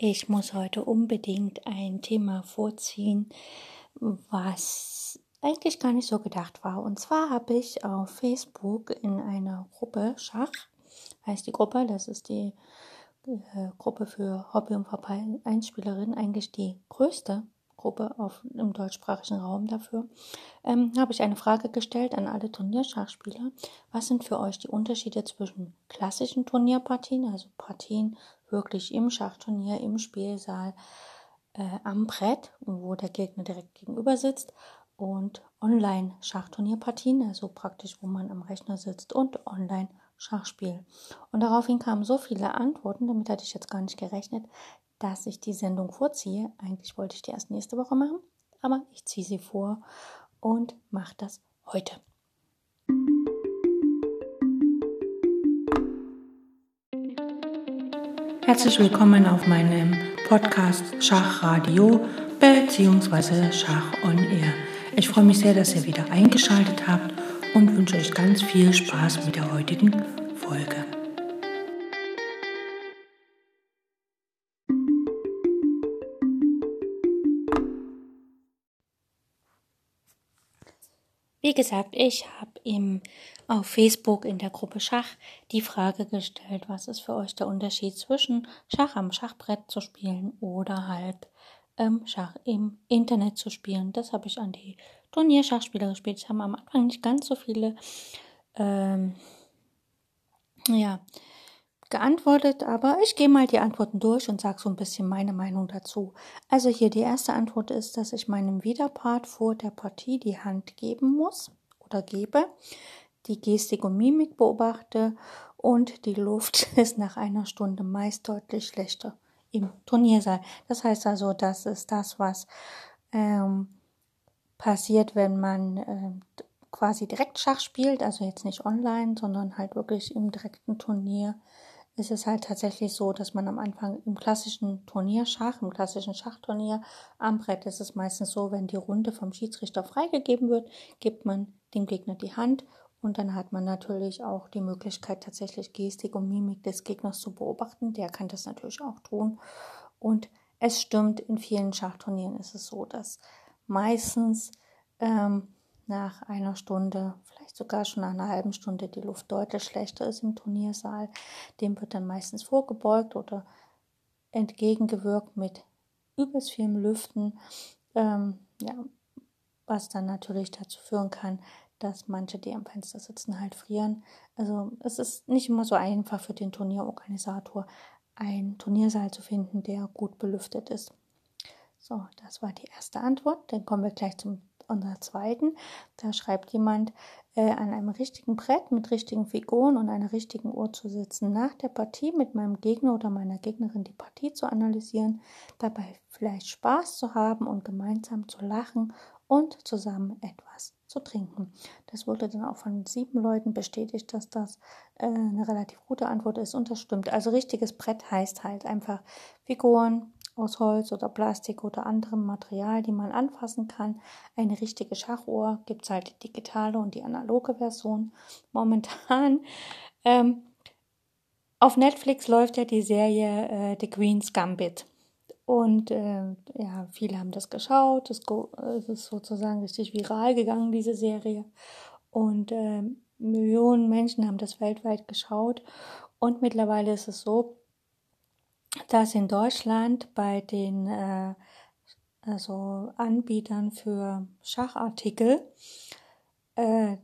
Ich muss heute unbedingt ein Thema vorziehen, was eigentlich gar nicht so gedacht war. Und zwar habe ich auf Facebook in einer Gruppe Schach, heißt die Gruppe, das ist die äh, Gruppe für Hobby- und Vereinspielerinnen, eigentlich die größte Gruppe auf, im deutschsprachigen Raum dafür, ähm, habe ich eine Frage gestellt an alle Turnierschachspieler. Was sind für euch die Unterschiede zwischen klassischen Turnierpartien, also Partien wirklich im Schachturnier, im Spielsaal, äh, am Brett, wo der Gegner direkt gegenüber sitzt, und Online-Schachturnierpartien, also praktisch, wo man am Rechner sitzt, und Online-Schachspiel. Und daraufhin kamen so viele Antworten, damit hatte ich jetzt gar nicht gerechnet, dass ich die Sendung vorziehe. Eigentlich wollte ich die erst nächste Woche machen, aber ich ziehe sie vor und mache das heute. Herzlich willkommen auf meinem Podcast Schachradio bzw. Schach on Air. Ich freue mich sehr, dass ihr wieder eingeschaltet habt und wünsche euch ganz viel Spaß mit der heutigen Folge. Wie gesagt, ich habe im auf Facebook in der Gruppe Schach die Frage gestellt, was ist für euch der Unterschied zwischen Schach am Schachbrett zu spielen oder halt ähm, Schach im Internet zu spielen. Das habe ich an die Turnierschachspieler gespielt. Es haben am Anfang nicht ganz so viele ähm, ja, geantwortet, aber ich gehe mal die Antworten durch und sage so ein bisschen meine Meinung dazu. Also hier die erste Antwort ist, dass ich meinem Widerpart vor der Partie die Hand geben muss oder gebe, die Gestik und Mimik beobachte und die Luft ist nach einer Stunde meist deutlich schlechter im Turniersaal. Das heißt also, das ist das, was ähm, passiert, wenn man äh, quasi direkt Schach spielt, also jetzt nicht online, sondern halt wirklich im direkten Turnier ist es halt tatsächlich so, dass man am Anfang im klassischen Turnierschach, im klassischen Schachturnier am Brett ist es meistens so, wenn die Runde vom Schiedsrichter freigegeben wird, gibt man dem Gegner die Hand und dann hat man natürlich auch die Möglichkeit, tatsächlich Gestik und Mimik des Gegners zu beobachten. Der kann das natürlich auch tun. Und es stimmt, in vielen Schachturnieren ist es so, dass meistens ähm, nach einer Stunde, vielleicht sogar schon nach einer halben Stunde, die Luft deutlich schlechter ist im Turniersaal. Dem wird dann meistens vorgebeugt oder entgegengewirkt mit übelst vielem Lüften, ähm, ja, was dann natürlich dazu führen kann, dass manche, die am Fenster sitzen, halt frieren. Also es ist nicht immer so einfach für den Turnierorganisator, einen Turniersaal zu finden, der gut belüftet ist. So, das war die erste Antwort. Dann kommen wir gleich zum unserer zweiten. Da schreibt jemand, äh, an einem richtigen Brett mit richtigen Figuren und einer richtigen Uhr zu sitzen, nach der Partie mit meinem Gegner oder meiner Gegnerin die Partie zu analysieren, dabei vielleicht Spaß zu haben und gemeinsam zu lachen und zusammen etwas zu trinken. Das wurde dann auch von sieben Leuten bestätigt, dass das äh, eine relativ gute Antwort ist und das stimmt. Also richtiges Brett heißt halt einfach Figuren, aus Holz oder Plastik oder anderem Material, die man anfassen kann. Eine richtige Schachuhr gibt es halt die digitale und die analoge Version. Momentan ähm, auf Netflix läuft ja die Serie äh, The Queen's Gambit. Und äh, ja, viele haben das geschaut. Es ist sozusagen richtig viral gegangen, diese Serie. Und äh, Millionen Menschen haben das weltweit geschaut. Und mittlerweile ist es so, dass in Deutschland bei den äh, also Anbietern für Schachartikel äh,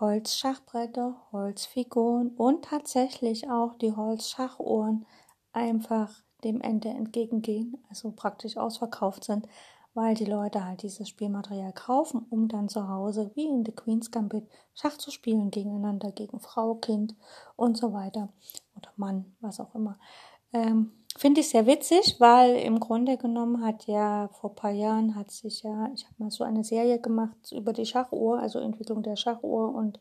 Holzschachbretter, Holzfiguren und tatsächlich auch die Holzschachuhren einfach dem Ende entgegengehen, also praktisch ausverkauft sind, weil die Leute halt dieses Spielmaterial kaufen, um dann zu Hause, wie in The Queen's Gambit, Schach zu spielen gegeneinander, gegen Frau, Kind und so weiter. Oder Mann, was auch immer. Ähm, Finde ich sehr witzig, weil im Grunde genommen hat ja vor ein paar Jahren hat sich ja, ich habe mal so eine Serie gemacht über die Schachuhr, also Entwicklung der Schachuhr und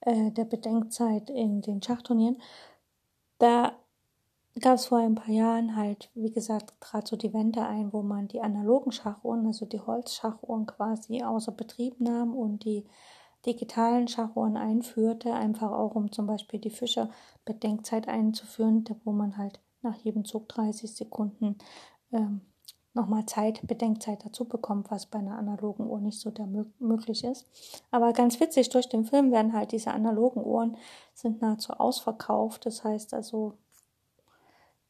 äh, der Bedenkzeit in den Schachturnieren. Da gab es vor ein paar Jahren halt, wie gesagt, trat so die Wende ein, wo man die analogen Schachuhren, also die Holzschachuhren quasi außer Betrieb nahm und die digitalen Schachuhren einführte, einfach auch um zum Beispiel die Fischer Bedenkzeit einzuführen, wo man halt nach jedem Zug 30 Sekunden ähm, nochmal Zeit, Bedenkzeit dazu bekommt, was bei einer analogen Uhr nicht so der möglich ist. Aber ganz witzig, durch den Film werden halt diese analogen Uhren sind nahezu ausverkauft. Das heißt also,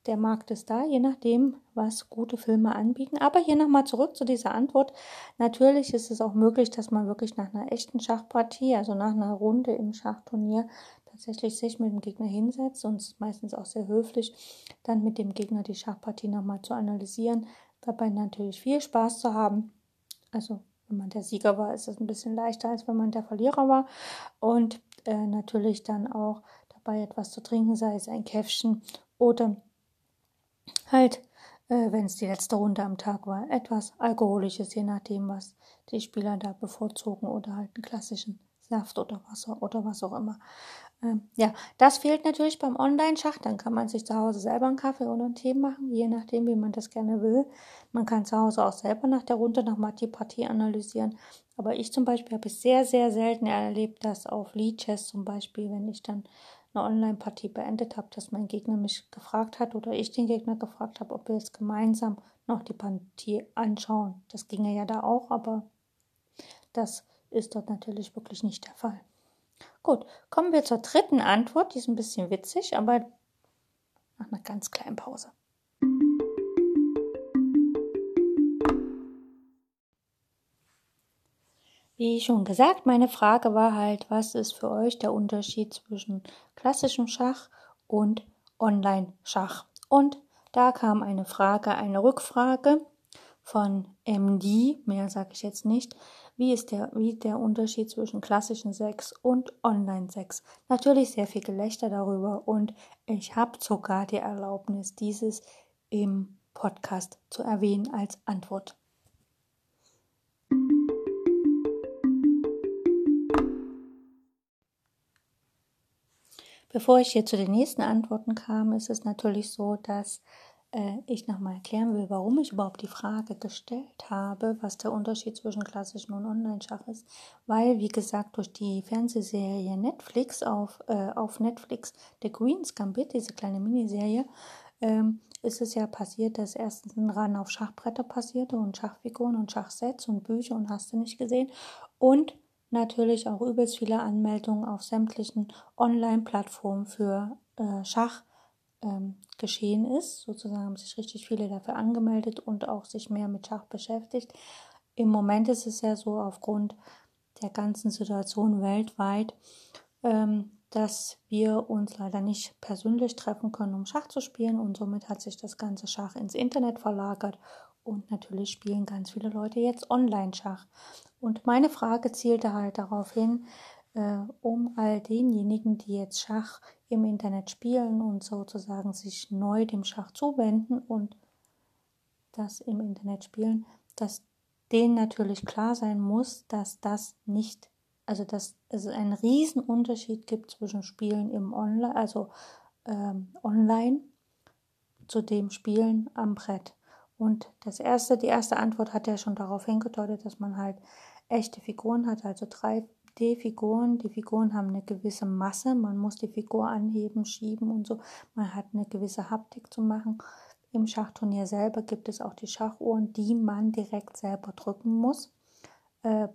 der Markt ist da, je nachdem, was gute Filme anbieten. Aber hier nochmal zurück zu dieser Antwort. Natürlich ist es auch möglich, dass man wirklich nach einer echten Schachpartie, also nach einer Runde im Schachturnier, tatsächlich sich mit dem Gegner hinsetzt und meistens auch sehr höflich, dann mit dem Gegner die Schachpartie nochmal zu analysieren, dabei natürlich viel Spaß zu haben. Also wenn man der Sieger war, ist es ein bisschen leichter, als wenn man der Verlierer war. Und äh, natürlich dann auch dabei etwas zu trinken, sei es ein Käffchen oder halt, äh, wenn es die letzte Runde am Tag war, etwas Alkoholisches, je nachdem, was die Spieler da bevorzugen oder halt einen klassischen Saft oder Wasser oder was auch immer. Ähm, ja, das fehlt natürlich beim Online-Schach. Dann kann man sich zu Hause selber einen Kaffee oder einen Tee machen, je nachdem, wie man das gerne will. Man kann zu Hause auch selber nach der Runde nochmal die Partie analysieren. Aber ich zum Beispiel habe es sehr, sehr selten erlebt, dass auf Lead Chess zum Beispiel, wenn ich dann eine Online-Partie beendet habe, dass mein Gegner mich gefragt hat oder ich den Gegner gefragt habe, ob wir jetzt gemeinsam noch die Partie anschauen. Das ginge ja da auch, aber das ist dort natürlich wirklich nicht der Fall. Gut, kommen wir zur dritten Antwort. Die ist ein bisschen witzig, aber nach einer ganz kleinen Pause. Wie schon gesagt, meine Frage war halt, was ist für euch der Unterschied zwischen klassischem Schach und Online-Schach? Und da kam eine Frage, eine Rückfrage von MD, mehr sage ich jetzt nicht. Wie ist der, wie der Unterschied zwischen klassischen Sex und Online-Sex? Natürlich sehr viel Gelächter darüber und ich habe sogar die Erlaubnis, dieses im Podcast zu erwähnen als Antwort. Bevor ich hier zu den nächsten Antworten kam, ist es natürlich so, dass äh, ich nochmal erklären will, warum ich überhaupt die Frage gestellt habe, was der Unterschied zwischen klassischen und Online-Schach ist. Weil, wie gesagt, durch die Fernsehserie Netflix auf, äh, auf Netflix, The Queen's Gambit, diese kleine Miniserie, ähm, ist es ja passiert, dass erstens ein Ran auf Schachbretter passierte und Schachfiguren und Schachsets und Bücher und hast du nicht gesehen. Und natürlich auch übelst viele Anmeldungen auf sämtlichen Online-Plattformen für äh, Schach ähm, geschehen ist. Sozusagen haben sich richtig viele dafür angemeldet und auch sich mehr mit Schach beschäftigt. Im Moment ist es ja so aufgrund der ganzen Situation weltweit, ähm, dass wir uns leider nicht persönlich treffen können, um Schach zu spielen und somit hat sich das ganze Schach ins Internet verlagert und natürlich spielen ganz viele Leute jetzt Online-Schach. Und meine Frage zielte halt darauf hin, äh, um all denjenigen, die jetzt Schach im Internet spielen und sozusagen sich neu dem Schach zuwenden und das im Internet spielen, dass denen natürlich klar sein muss, dass das nicht, also dass es einen riesen Unterschied gibt zwischen Spielen im Online, also ähm, online zu dem Spielen am Brett. Und das erste, die erste Antwort hat ja schon darauf hingedeutet, dass man halt echte Figuren hat, also 3D-Figuren. Die Figuren haben eine gewisse Masse, man muss die Figur anheben, schieben und so. Man hat eine gewisse Haptik zu machen. Im Schachturnier selber gibt es auch die Schachuhren, die man direkt selber drücken muss. Äh,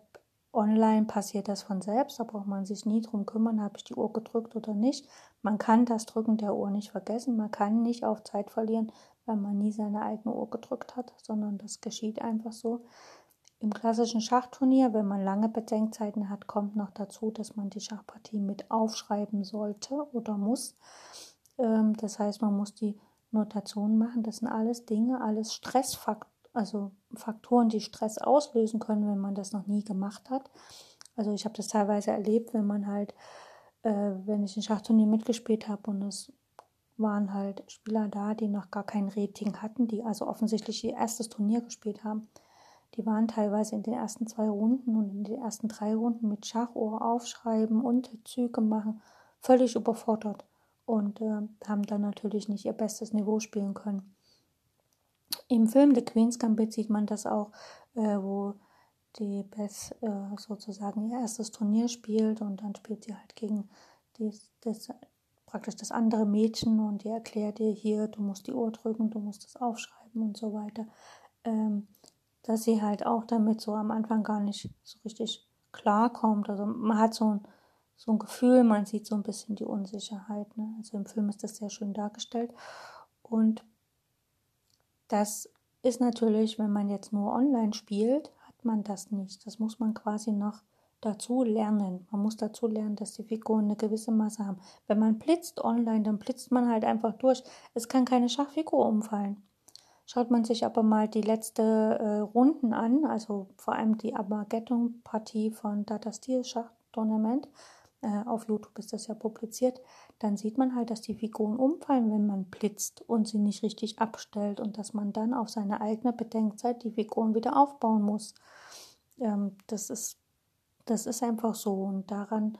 online passiert das von selbst, da braucht man sich nie drum kümmern, habe ich die Uhr gedrückt oder nicht. Man kann das Drücken der Uhr nicht vergessen, man kann nicht auf Zeit verlieren, weil man nie seine eigene Uhr gedrückt hat, sondern das geschieht einfach so. Im klassischen Schachturnier, wenn man lange Bedenkzeiten hat, kommt noch dazu, dass man die Schachpartie mit aufschreiben sollte oder muss. Ähm, das heißt, man muss die Notation machen. Das sind alles Dinge, alles Stressfaktoren, also Faktoren, die Stress auslösen können, wenn man das noch nie gemacht hat. Also ich habe das teilweise erlebt, wenn man halt, äh, wenn ich ein Schachturnier mitgespielt habe und es waren halt Spieler da, die noch gar kein Rating hatten, die also offensichtlich ihr erstes Turnier gespielt haben. Die waren teilweise in den ersten zwei Runden und in den ersten drei Runden mit Schachuhr aufschreiben und Züge machen, völlig überfordert und äh, haben dann natürlich nicht ihr bestes Niveau spielen können. Im Film The Queen's Gambit sieht man das auch, äh, wo die Beth äh, sozusagen ihr erstes Turnier spielt und dann spielt sie halt gegen die, das praktisch das andere Mädchen und die erklärt dir hier, du musst die Uhr drücken, du musst das aufschreiben und so weiter. Ähm, dass sie halt auch damit so am Anfang gar nicht so richtig klarkommt. Also man hat so ein, so ein Gefühl, man sieht so ein bisschen die Unsicherheit. Ne? Also im Film ist das sehr schön dargestellt. Und das ist natürlich, wenn man jetzt nur online spielt, hat man das nicht. Das muss man quasi noch dazu lernen. Man muss dazu lernen, dass die Figuren eine gewisse Masse haben. Wenn man blitzt online, dann blitzt man halt einfach durch. Es kann keine Schachfigur umfallen. Schaut man sich aber mal die letzte äh, Runden an, also vor allem die Armageddon-Partie von Data Steel Schachtournament, äh, auf YouTube ist das ja publiziert, dann sieht man halt, dass die Figuren umfallen, wenn man blitzt und sie nicht richtig abstellt und dass man dann auf seine eigene Bedenkzeit die Figuren wieder aufbauen muss. Ähm, das ist das ist einfach so und daran,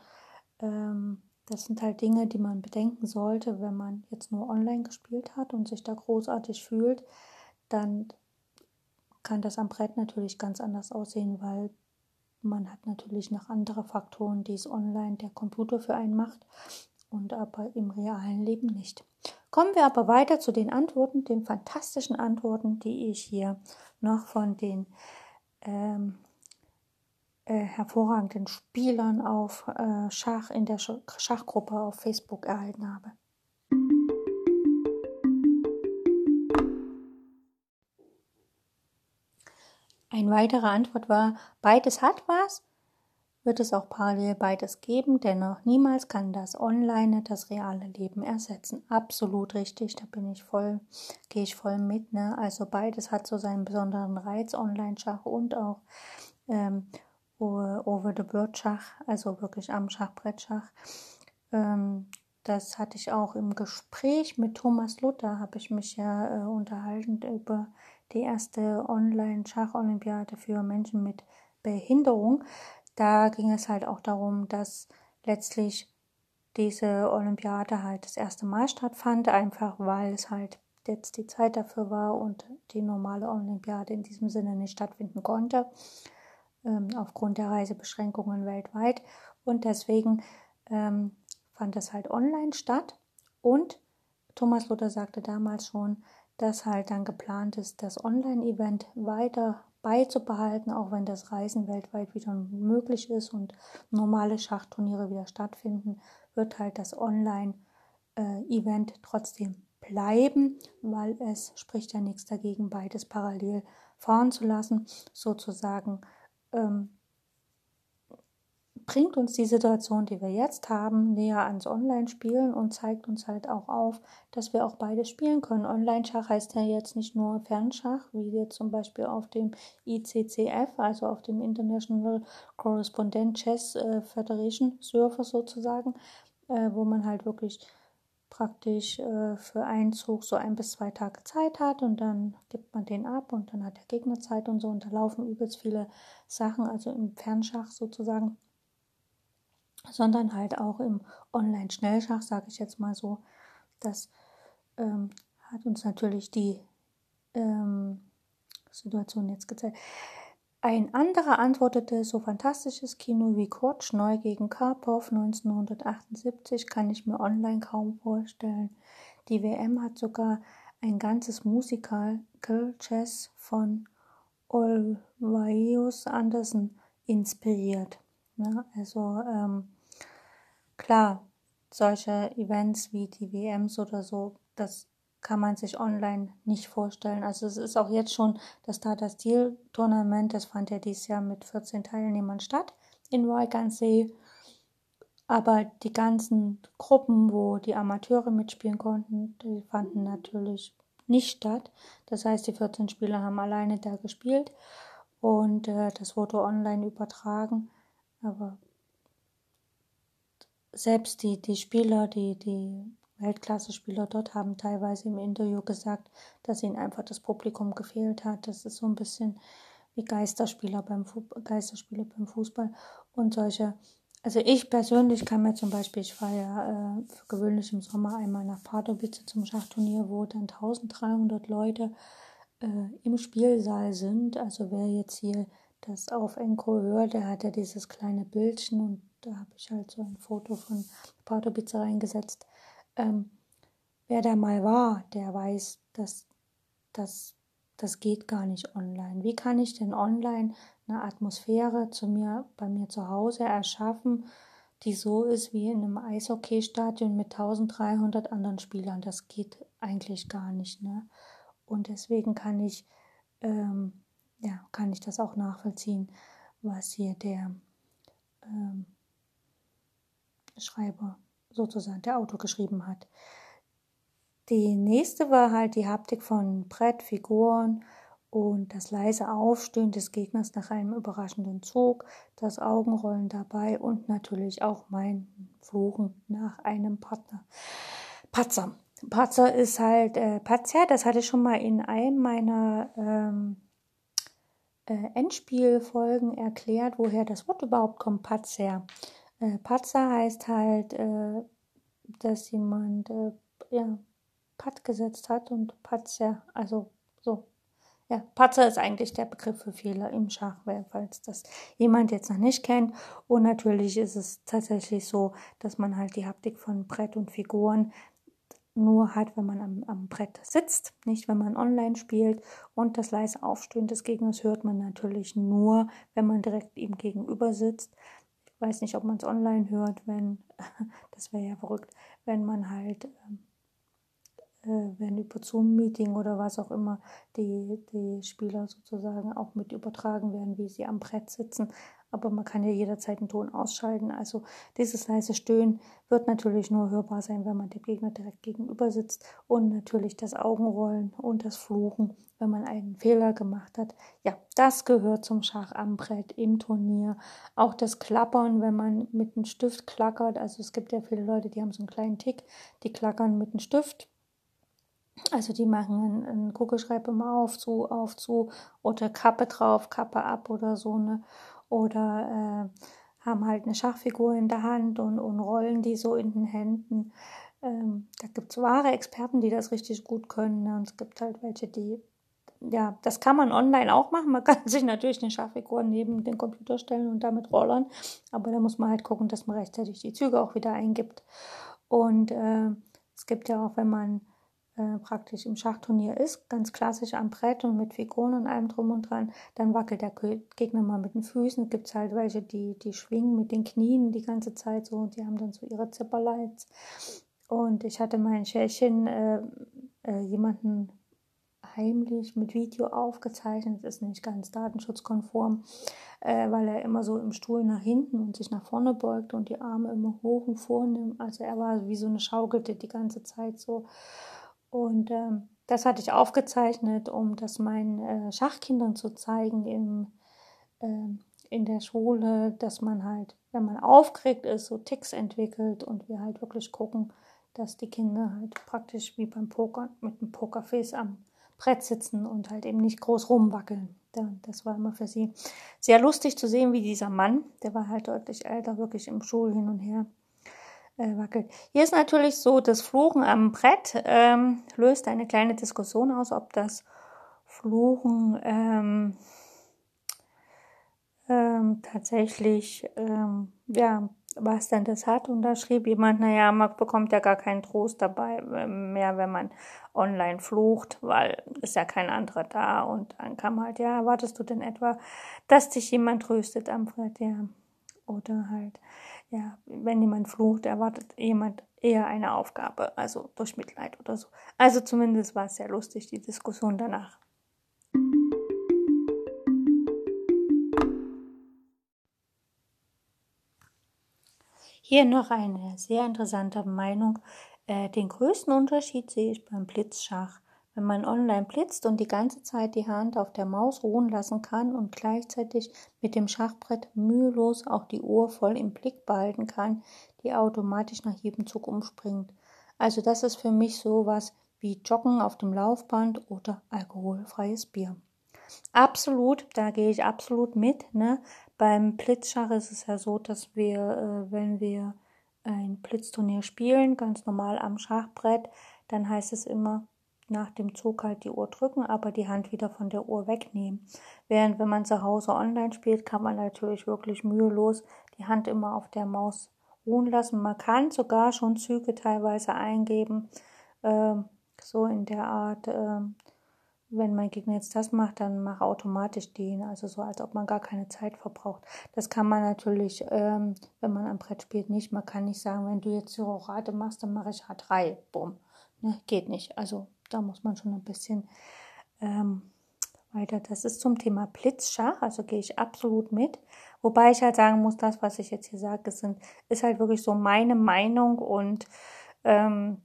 ähm, das sind halt Dinge, die man bedenken sollte, wenn man jetzt nur online gespielt hat und sich da großartig fühlt, dann kann das am Brett natürlich ganz anders aussehen, weil man hat natürlich noch andere Faktoren, die es online der Computer für einen macht und aber im realen Leben nicht. Kommen wir aber weiter zu den Antworten, den fantastischen Antworten, die ich hier noch von den ähm, äh, hervorragenden Spielern auf äh, Schach in der Schachgruppe auf Facebook erhalten habe. Eine weitere Antwort war, beides hat was, wird es auch parallel beides geben, dennoch niemals kann das Online das reale Leben ersetzen. Absolut richtig, da bin ich voll, gehe ich voll mit. Ne? Also beides hat so seinen besonderen Reiz, Online-Schach und auch ähm, over the Bird Schach, also wirklich am Schachbrettschach. Ähm, das hatte ich auch im Gespräch mit Thomas Luther, habe ich mich ja äh, unterhalten über die erste Online-Schach-Olympiade für Menschen mit Behinderung. Da ging es halt auch darum, dass letztlich diese Olympiade halt das erste Mal stattfand, einfach weil es halt jetzt die Zeit dafür war und die normale Olympiade in diesem Sinne nicht stattfinden konnte ähm, aufgrund der Reisebeschränkungen weltweit. Und deswegen ähm, fand das halt online statt. Und Thomas Luther sagte damals schon, dass halt dann geplant ist, das Online-Event weiter beizubehalten, auch wenn das Reisen weltweit wieder möglich ist und normale Schachturniere wieder stattfinden, wird halt das Online-Event trotzdem bleiben, weil es spricht ja nichts dagegen, beides parallel fahren zu lassen, sozusagen ähm, bringt uns die Situation, die wir jetzt haben, näher ans Online-Spielen und zeigt uns halt auch auf, dass wir auch beide spielen können. Online-Schach heißt ja jetzt nicht nur Fernschach, wie jetzt zum Beispiel auf dem ICCF, also auf dem International Correspondent Chess äh, Federation Server sozusagen, äh, wo man halt wirklich praktisch äh, für einen Zug so ein bis zwei Tage Zeit hat und dann gibt man den ab und dann hat der Gegner Zeit und so und da laufen übelst viele Sachen, also im Fernschach sozusagen, sondern halt auch im Online-Schnellschach, sage ich jetzt mal so. Das ähm, hat uns natürlich die ähm, Situation jetzt gezeigt. Ein anderer antwortete, so fantastisches Kino wie Kurtsch neu gegen Karpov 1978 kann ich mir online kaum vorstellen. Die WM hat sogar ein ganzes Musical Jazz von Olvaeus Anderson inspiriert. Ja, also ähm, klar, solche Events wie die WMs oder so, das kann man sich online nicht vorstellen. Also es ist auch jetzt schon das Data Steel Tournament, das fand ja dieses Jahr mit 14 Teilnehmern statt in Weigernsee. Aber die ganzen Gruppen, wo die Amateure mitspielen konnten, die fanden natürlich nicht statt. Das heißt, die 14 Spieler haben alleine da gespielt und äh, das wurde online übertragen. Aber selbst die, die Spieler, die, die Weltklasse-Spieler dort haben teilweise im Interview gesagt, dass ihnen einfach das Publikum gefehlt hat. Das ist so ein bisschen wie Geisterspieler beim, Fu Geisterspieler beim Fußball und solche. Also ich persönlich kann mir zum Beispiel, ich fahre ja äh, für gewöhnlich im Sommer einmal nach Pardubice zum Schachturnier, wo dann 1300 Leute äh, im Spielsaal sind. Also wer jetzt hier das auf Enko hört, der hat ja dieses kleine Bildchen und da habe ich halt so ein Foto von Pardubice reingesetzt ähm, wer da mal war, der weiß, dass das, das geht gar nicht online. Wie kann ich denn online eine Atmosphäre zu mir, bei mir zu Hause erschaffen, die so ist wie in einem Eishockeystadion mit 1300 anderen Spielern? Das geht eigentlich gar nicht. Ne? Und deswegen kann ich, ähm, ja, kann ich das auch nachvollziehen, was hier der ähm, Schreiber sozusagen, der Autor geschrieben hat. Die nächste war halt die Haptik von Brett, Figuren und das leise Aufstöhnen des Gegners nach einem überraschenden Zug, das Augenrollen dabei und natürlich auch mein Fluchen nach einem Partner. Patzer. Patzer ist halt äh, Patzer, das hatte ich schon mal in einem meiner ähm, äh, Endspielfolgen erklärt, woher das Wort überhaupt kommt, Patzer. Äh, Patzer heißt halt, äh, dass jemand äh, ja, Pat gesetzt hat und Patzer, also so. Ja, Patzer ist eigentlich der Begriff für Fehler im Schach, falls das jemand jetzt noch nicht kennt. Und natürlich ist es tatsächlich so, dass man halt die Haptik von Brett und Figuren nur hat, wenn man am, am Brett sitzt, nicht wenn man online spielt. Und das leise Aufstöhnen des Gegners hört man natürlich nur, wenn man direkt ihm gegenüber sitzt. Weiß nicht, ob man es online hört, wenn, das wäre ja verrückt, wenn man halt, äh, wenn über Zoom-Meeting oder was auch immer die, die Spieler sozusagen auch mit übertragen werden, wie sie am Brett sitzen aber man kann ja jederzeit den Ton ausschalten. Also dieses leise Stöhnen wird natürlich nur hörbar sein, wenn man dem Gegner direkt gegenüber sitzt und natürlich das Augenrollen und das Fluchen, wenn man einen Fehler gemacht hat. Ja, das gehört zum Schach am Brett im Turnier. Auch das Klappern, wenn man mit einem Stift klackert. Also es gibt ja viele Leute, die haben so einen kleinen Tick, die klackern mit einem Stift. Also die machen einen, einen Kugelschreiber immer auf, zu, auf, zu oder Kappe drauf, Kappe ab oder so. Ne? Oder äh, haben halt eine Schachfigur in der Hand und, und rollen die so in den Händen. Ähm, da gibt es wahre Experten, die das richtig gut können. Ne? Und es gibt halt welche, die, ja, das kann man online auch machen. Man kann sich natürlich eine Schachfigur neben den Computer stellen und damit rollern. Aber da muss man halt gucken, dass man rechtzeitig die Züge auch wieder eingibt. Und äh, es gibt ja auch, wenn man äh, praktisch im Schachturnier ist, ganz klassisch am Brett und mit Figuren und allem drum und dran, dann wackelt der Gegner mal mit den Füßen. Gibt es halt welche, die, die schwingen mit den Knien die ganze Zeit so und die haben dann so ihre Zipperlights. Und ich hatte mein Schärchen äh, äh, jemanden heimlich mit Video aufgezeichnet, ist nicht ganz datenschutzkonform, äh, weil er immer so im Stuhl nach hinten und sich nach vorne beugt und die Arme immer hoch und vornimmt. Also er war wie so eine Schaukelte die ganze Zeit so. Und ähm, das hatte ich aufgezeichnet, um das meinen äh, Schachkindern zu zeigen im, äh, in der Schule, dass man halt, wenn man aufgeregt ist, so Ticks entwickelt und wir halt wirklich gucken, dass die Kinder halt praktisch wie beim Poker mit dem Pokerface am Brett sitzen und halt eben nicht groß rumwackeln. Das war immer für sie sehr lustig zu sehen, wie dieser Mann, der war halt deutlich älter, wirklich im Schul hin und her äh, wackelt. Hier ist natürlich so, das Fluchen am Brett ähm, löst eine kleine Diskussion aus, ob das Fluchen ähm, ähm, tatsächlich, ähm, ja, was denn das hat. Und da schrieb jemand, naja, man bekommt ja gar keinen Trost dabei äh, mehr, wenn man online flucht, weil ist ja kein anderer da. Und dann kam halt, ja, erwartest du denn etwa, dass dich jemand tröstet am Brett, ja. Oder halt, ja, wenn jemand flucht, erwartet jemand eher eine Aufgabe, also durch Mitleid oder so. Also zumindest war es sehr lustig, die Diskussion danach. Hier noch eine sehr interessante Meinung. Äh, den größten Unterschied sehe ich beim Blitzschach. Wenn man online blitzt und die ganze Zeit die Hand auf der Maus ruhen lassen kann und gleichzeitig mit dem Schachbrett mühelos auch die Uhr voll im Blick behalten kann, die automatisch nach jedem Zug umspringt. Also das ist für mich sowas wie Joggen auf dem Laufband oder alkoholfreies Bier. Absolut, da gehe ich absolut mit. Ne? Beim Blitzschach ist es ja so, dass wir, äh, wenn wir ein Blitzturnier spielen, ganz normal am Schachbrett, dann heißt es immer nach dem Zug halt die Uhr drücken, aber die Hand wieder von der Uhr wegnehmen. Während wenn man zu Hause online spielt, kann man natürlich wirklich mühelos die Hand immer auf der Maus ruhen lassen. Man kann sogar schon Züge teilweise eingeben, äh, so in der Art, äh, wenn mein Gegner jetzt das macht, dann mach automatisch den, also so, als ob man gar keine Zeit verbraucht. Das kann man natürlich, ähm, wenn man am Brett spielt, nicht. Man kann nicht sagen, wenn du jetzt Rate machst, dann mache ich H3, bumm. Ne, geht nicht. Also da muss man schon ein bisschen ähm, weiter. Das ist zum Thema Blitzschach, also gehe ich absolut mit. Wobei ich halt sagen muss, das, was ich jetzt hier sage, sind, ist halt wirklich so meine Meinung und ähm,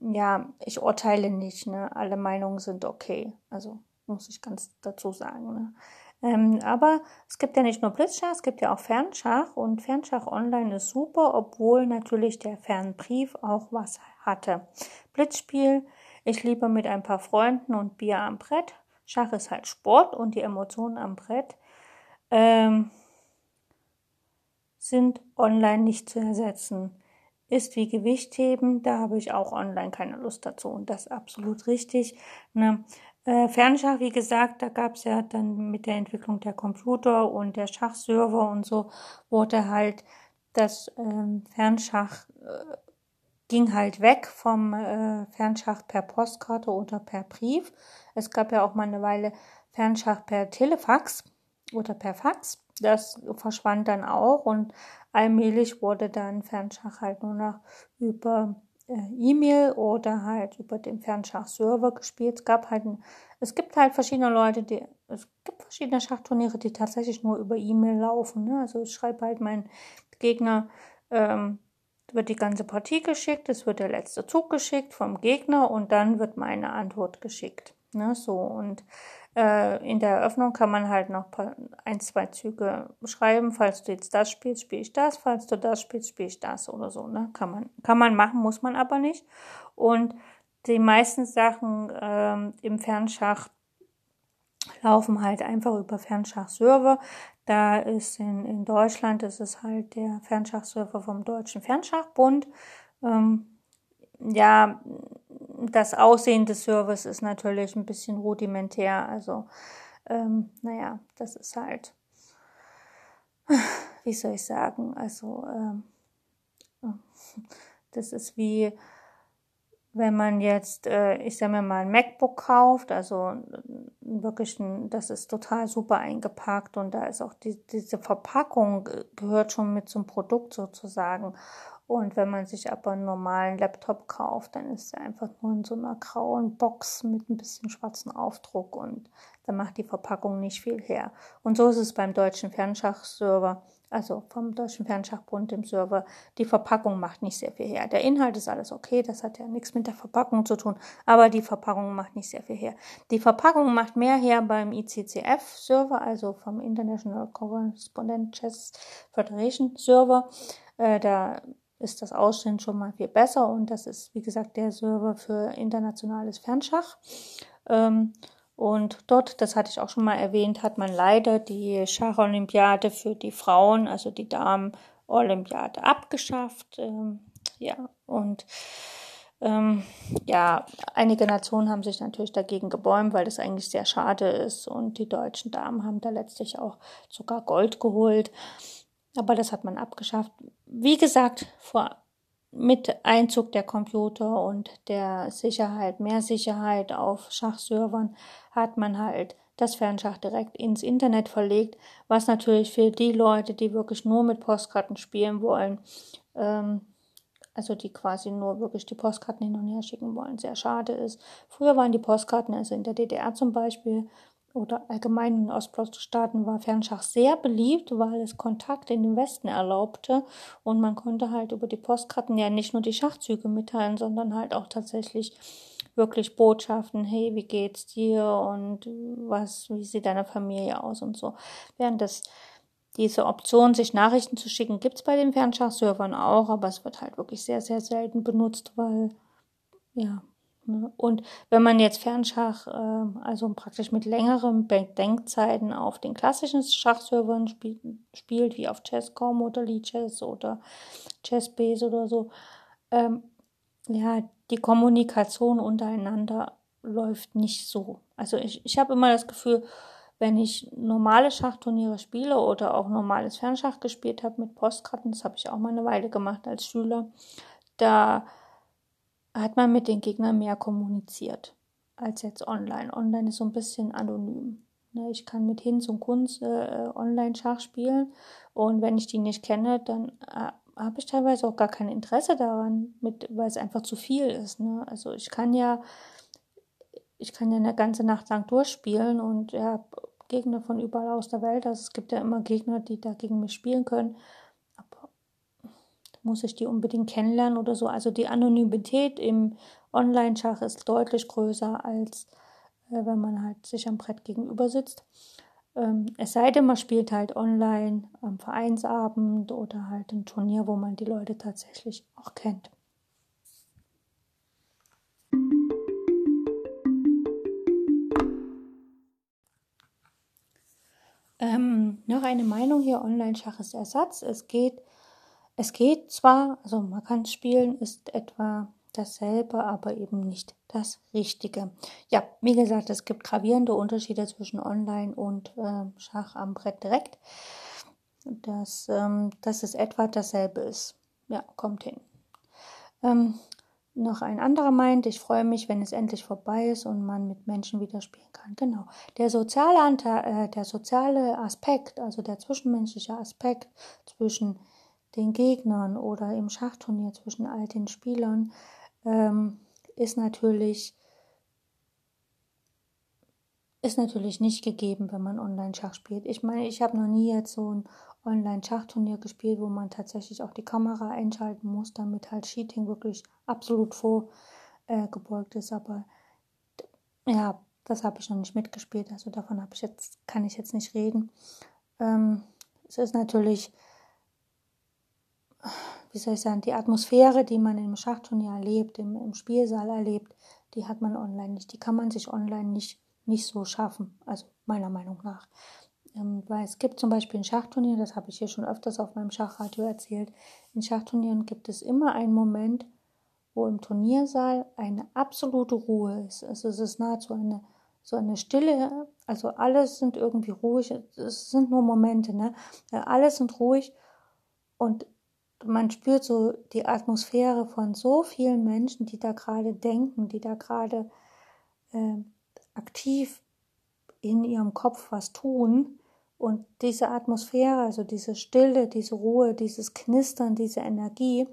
ja, ich urteile nicht, ne? Alle Meinungen sind okay. Also muss ich ganz dazu sagen. Ne? Ähm, aber es gibt ja nicht nur Blitzschach, es gibt ja auch Fernschach und Fernschach online ist super, obwohl natürlich der Fernbrief auch was hatte. Blitzspiel, ich liebe mit ein paar Freunden und Bier am Brett. Schach ist halt Sport und die Emotionen am Brett ähm, sind online nicht zu ersetzen ist wie Gewichtheben, da habe ich auch online keine Lust dazu und das ist absolut richtig. Ne? Äh, Fernschach, wie gesagt, da gab es ja dann mit der Entwicklung der Computer und der Schachserver und so, wurde halt das ähm, Fernschach äh, ging halt weg vom äh, Fernschach per Postkarte oder per Brief. Es gab ja auch mal eine Weile Fernschach per Telefax oder per Fax. Das verschwand dann auch und allmählich wurde dann Fernschach halt nur noch über äh, E-Mail oder halt über den Fernschach-Server gespielt. Es gab halt, ein, es gibt halt verschiedene Leute, die, es gibt verschiedene Schachturniere, die tatsächlich nur über E-Mail laufen. Ne? Also ich schreibe halt meinen Gegner, ähm, wird die ganze Partie geschickt, es wird der letzte Zug geschickt vom Gegner und dann wird meine Antwort geschickt. Ne? So und äh, in der Eröffnung kann man halt noch ein, zwei Züge schreiben. Falls du jetzt das spielst, spiele ich das. Falls du das spielst, spiele ich das oder so. Ne? Kann, man, kann man machen, muss man aber nicht. Und die meisten Sachen ähm, im Fernschach laufen halt einfach über Fernschachserver. Da ist in, in Deutschland ist es halt der Fernschachserver vom Deutschen Fernschachbund. Ähm, ja, das Aussehen des Servers ist natürlich ein bisschen rudimentär. Also, ähm, naja, das ist halt, wie soll ich sagen, also, ähm, das ist wie, wenn man jetzt, äh, ich sage mir mal, ein MacBook kauft, also wirklich, ein, das ist total super eingepackt und da ist auch die, diese Verpackung gehört schon mit zum Produkt sozusagen. Und wenn man sich aber einen normalen Laptop kauft, dann ist er einfach nur in so einer grauen Box mit ein bisschen schwarzen Aufdruck und dann macht die Verpackung nicht viel her. Und so ist es beim deutschen Fernschachserver, also vom deutschen Fernschachbund im Server. Die Verpackung macht nicht sehr viel her. Der Inhalt ist alles okay, das hat ja nichts mit der Verpackung zu tun, aber die Verpackung macht nicht sehr viel her. Die Verpackung macht mehr her beim ICCF-Server, also vom International Correspondent Chess Federation Server. Äh, da ist das Aussehen schon mal viel besser und das ist, wie gesagt, der Server für internationales Fernschach. Ähm, und dort, das hatte ich auch schon mal erwähnt, hat man leider die Schacholympiade für die Frauen, also die Damen-Olympiade abgeschafft. Ähm, ja, und ähm, ja, einige Nationen haben sich natürlich dagegen gebäumt, weil das eigentlich sehr schade ist. Und die deutschen Damen haben da letztlich auch sogar Gold geholt. Aber das hat man abgeschafft. Wie gesagt, vor, mit Einzug der Computer und der Sicherheit, mehr Sicherheit auf Schachservern, hat man halt das Fernschach direkt ins Internet verlegt, was natürlich für die Leute, die wirklich nur mit Postkarten spielen wollen, ähm, also die quasi nur wirklich die Postkarten hin und her schicken wollen, sehr schade ist. Früher waren die Postkarten, also in der DDR zum Beispiel, oder allgemein in Ostblockstaaten war Fernschach sehr beliebt, weil es Kontakt in den Westen erlaubte und man konnte halt über die Postkarten ja nicht nur die Schachzüge mitteilen, sondern halt auch tatsächlich wirklich Botschaften, hey, wie geht's dir und was, wie sieht deine Familie aus und so. Während das diese Option, sich Nachrichten zu schicken, gibt's bei den Fernschachservern auch, aber es wird halt wirklich sehr, sehr selten benutzt, weil ja? Und wenn man jetzt Fernschach, ähm, also praktisch mit längeren Denkzeiten auf den klassischen Schachservern spielt, wie auf Chess.com oder Lichess oder Chessbase oder so, ähm, ja, die Kommunikation untereinander läuft nicht so. Also ich, ich habe immer das Gefühl, wenn ich normale Schachturniere spiele oder auch normales Fernschach gespielt habe mit Postkarten, das habe ich auch mal eine Weile gemacht als Schüler, da hat man mit den Gegnern mehr kommuniziert als jetzt online. Online ist so ein bisschen anonym. Ne, ich kann mit Hinz und Kunz äh, online Schach spielen und wenn ich die nicht kenne, dann äh, habe ich teilweise auch gar kein Interesse daran, mit, weil es einfach zu viel ist. Ne? Also ich kann ja, ich kann ja eine ganze Nacht lang durchspielen und ja, Gegner von überall aus der Welt. Also es gibt ja immer Gegner, die da gegen mich spielen können. Muss ich die unbedingt kennenlernen oder so. Also die Anonymität im Online-Schach ist deutlich größer, als äh, wenn man halt sich am Brett gegenüber sitzt. Ähm, es sei denn, man spielt halt online am Vereinsabend oder halt ein Turnier, wo man die Leute tatsächlich auch kennt. Ähm, noch eine Meinung hier, Online-Schach ist Ersatz. Es geht, es geht zwar, also man kann spielen, ist etwa dasselbe, aber eben nicht das Richtige. Ja, wie gesagt, es gibt gravierende Unterschiede zwischen Online und äh, Schach am Brett direkt. Dass, ähm, dass es etwa dasselbe ist. Ja, kommt hin. Ähm, noch ein anderer meint, ich freue mich, wenn es endlich vorbei ist und man mit Menschen wieder spielen kann. Genau. Der soziale, Anteil, äh, der soziale Aspekt, also der zwischenmenschliche Aspekt zwischen den Gegnern oder im Schachturnier zwischen all den Spielern, ähm, ist natürlich ist natürlich nicht gegeben, wenn man Online-Schach spielt. Ich meine, ich habe noch nie jetzt so ein Online-Schachturnier gespielt, wo man tatsächlich auch die Kamera einschalten muss, damit halt Cheating wirklich absolut vorgebeugt äh, ist. Aber ja, das habe ich noch nicht mitgespielt, also davon habe ich jetzt, kann ich jetzt nicht reden. Ähm, es ist natürlich wie soll ich sagen, die Atmosphäre, die man im Schachturnier erlebt, im, im Spielsaal erlebt, die hat man online nicht. Die kann man sich online nicht, nicht so schaffen, also meiner Meinung nach. Ähm, weil es gibt zum Beispiel ein Schachturnier, das habe ich hier schon öfters auf meinem Schachradio erzählt. In Schachturnieren gibt es immer einen Moment, wo im Turniersaal eine absolute Ruhe ist. Also es ist nahezu eine so eine Stille, also alles sind irgendwie ruhig, es sind nur Momente, ne? Alles sind ruhig und man spürt so die Atmosphäre von so vielen Menschen, die da gerade denken, die da gerade äh, aktiv in ihrem Kopf was tun. Und diese Atmosphäre, also diese Stille, diese Ruhe, dieses Knistern, diese Energie,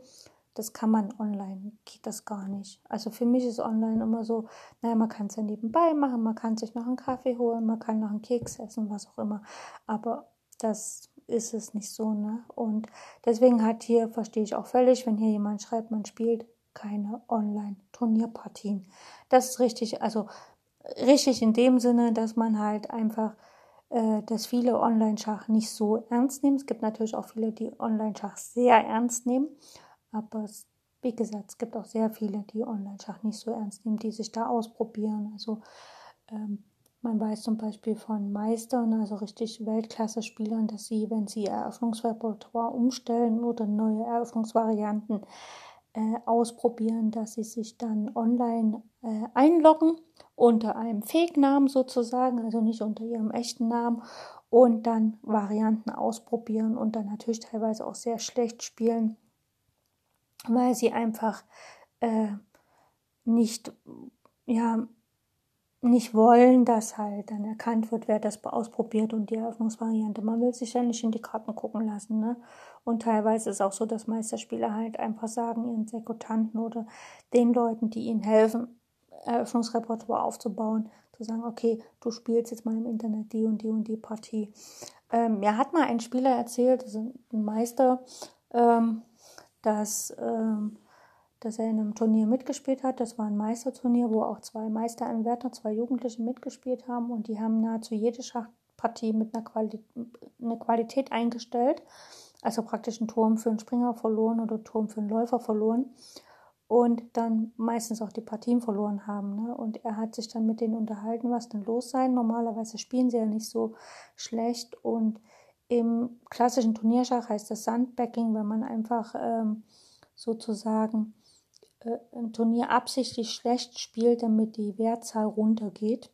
das kann man online, geht das gar nicht. Also für mich ist online immer so, naja, man kann es ja nebenbei machen, man kann sich noch einen Kaffee holen, man kann noch einen Keks essen, was auch immer. Aber das ist es nicht so, ne? Und deswegen hat hier, verstehe ich auch völlig, wenn hier jemand schreibt, man spielt keine Online-Turnierpartien. Das ist richtig, also richtig in dem Sinne, dass man halt einfach, äh, dass viele Online-Schach nicht so ernst nehmen. Es gibt natürlich auch viele, die Online-Schach sehr ernst nehmen, aber es, wie gesagt, es gibt auch sehr viele, die Online-Schach nicht so ernst nehmen, die sich da ausprobieren. Also ähm, man weiß zum Beispiel von Meistern, also richtig Weltklasse-Spielern, dass sie, wenn sie Eröffnungsrepertoire umstellen oder neue Eröffnungsvarianten äh, ausprobieren, dass sie sich dann online äh, einloggen unter einem Fake-Namen sozusagen, also nicht unter ihrem echten Namen und dann Varianten ausprobieren und dann natürlich teilweise auch sehr schlecht spielen, weil sie einfach äh, nicht ja nicht wollen, dass halt dann erkannt wird, wer das ausprobiert und die Eröffnungsvariante. Man will sich ja nicht in die Karten gucken lassen. Ne? Und teilweise ist auch so, dass Meisterspieler halt einfach sagen, ihren Sekutanten oder den Leuten, die ihnen helfen, Eröffnungsrepertoire aufzubauen, zu sagen, okay, du spielst jetzt mal im Internet die und die und die Partie. Ähm, mir hat mal ein Spieler erzählt, also ein Meister, ähm, dass ähm, dass er in einem Turnier mitgespielt hat. Das war ein Meisterturnier, wo auch zwei Meisteranwärter, zwei Jugendliche mitgespielt haben und die haben nahezu jede Schachpartie mit einer Qualität, eine Qualität eingestellt. Also praktisch einen Turm für einen Springer verloren oder einen Turm für einen Läufer verloren und dann meistens auch die Partien verloren haben. Ne? Und er hat sich dann mit denen unterhalten, was denn los sei. Normalerweise spielen sie ja nicht so schlecht und im klassischen Turnierschach heißt das Sandbacking, wenn man einfach ähm, sozusagen äh, ein Turnier absichtlich schlecht spielt, damit die Wertzahl runtergeht.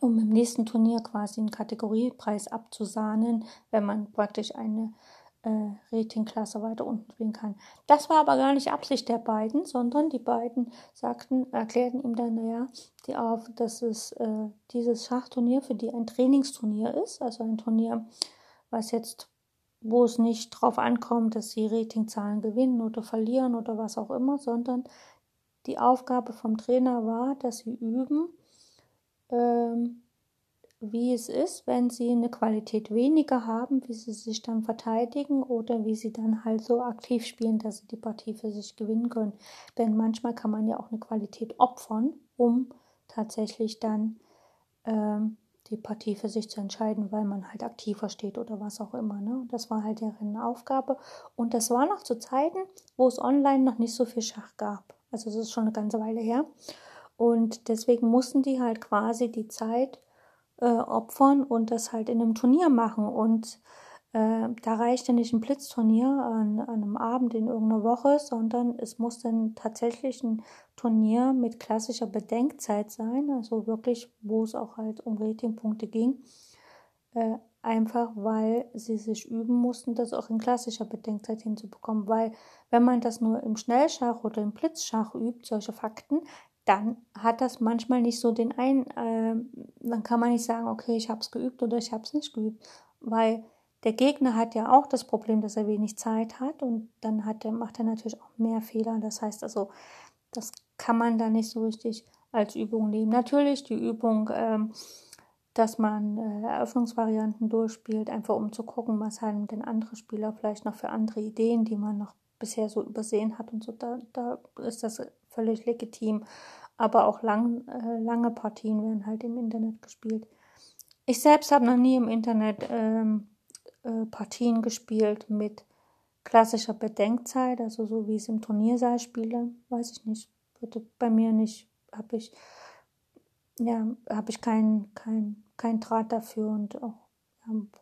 um im nächsten Turnier quasi einen Kategoriepreis abzusahnen, wenn man praktisch eine äh, Ratingklasse weiter unten spielen kann. Das war aber gar nicht Absicht der beiden, sondern die beiden sagten, erklärten ihm dann, naja, die auf, dass es äh, dieses Schachturnier für die ein Trainingsturnier ist, also ein Turnier, was jetzt, wo es nicht drauf ankommt, dass sie Ratingzahlen gewinnen oder verlieren oder was auch immer, sondern die Aufgabe vom Trainer war, dass sie üben, ähm, wie es ist, wenn sie eine Qualität weniger haben, wie sie sich dann verteidigen oder wie sie dann halt so aktiv spielen, dass sie die Partie für sich gewinnen können. Denn manchmal kann man ja auch eine Qualität opfern, um tatsächlich dann ähm, die Partie für sich zu entscheiden, weil man halt aktiver steht oder was auch immer. Ne? Das war halt deren Aufgabe. Und das war noch zu Zeiten, wo es online noch nicht so viel Schach gab. Also das ist schon eine ganze Weile her. Und deswegen mussten die halt quasi die Zeit äh, opfern und das halt in einem Turnier machen. Und äh, da reichte nicht ein Blitzturnier an, an, einem Abend in irgendeiner Woche, sondern es muss dann tatsächlich ein Turnier mit klassischer Bedenkzeit sein, also wirklich, wo es auch halt um Ratingpunkte ging. Äh, einfach weil sie sich üben mussten, das auch in klassischer Bedenkzeit hinzubekommen. Weil wenn man das nur im Schnellschach oder im Blitzschach übt, solche Fakten, dann hat das manchmal nicht so den ein, äh, dann kann man nicht sagen, okay, ich habe es geübt oder ich habe es nicht geübt, weil der Gegner hat ja auch das Problem, dass er wenig Zeit hat und dann hat er, macht er natürlich auch mehr Fehler. Das heißt also, das kann man da nicht so richtig als Übung nehmen. Natürlich die Übung, ähm, dass man äh, Eröffnungsvarianten durchspielt, einfach um zu gucken, was haben denn andere Spieler vielleicht noch für andere Ideen, die man noch bisher so übersehen hat und so. Da, da ist das völlig legitim aber auch lang, äh, lange Partien werden halt im Internet gespielt. Ich selbst habe noch nie im Internet ähm, äh, Partien gespielt mit klassischer Bedenkzeit, also so wie ich es im Turniersaal spiele, weiß ich nicht. Würde bei mir nicht, habe ich, ja, habe ich keinen kein, kein Draht dafür und auch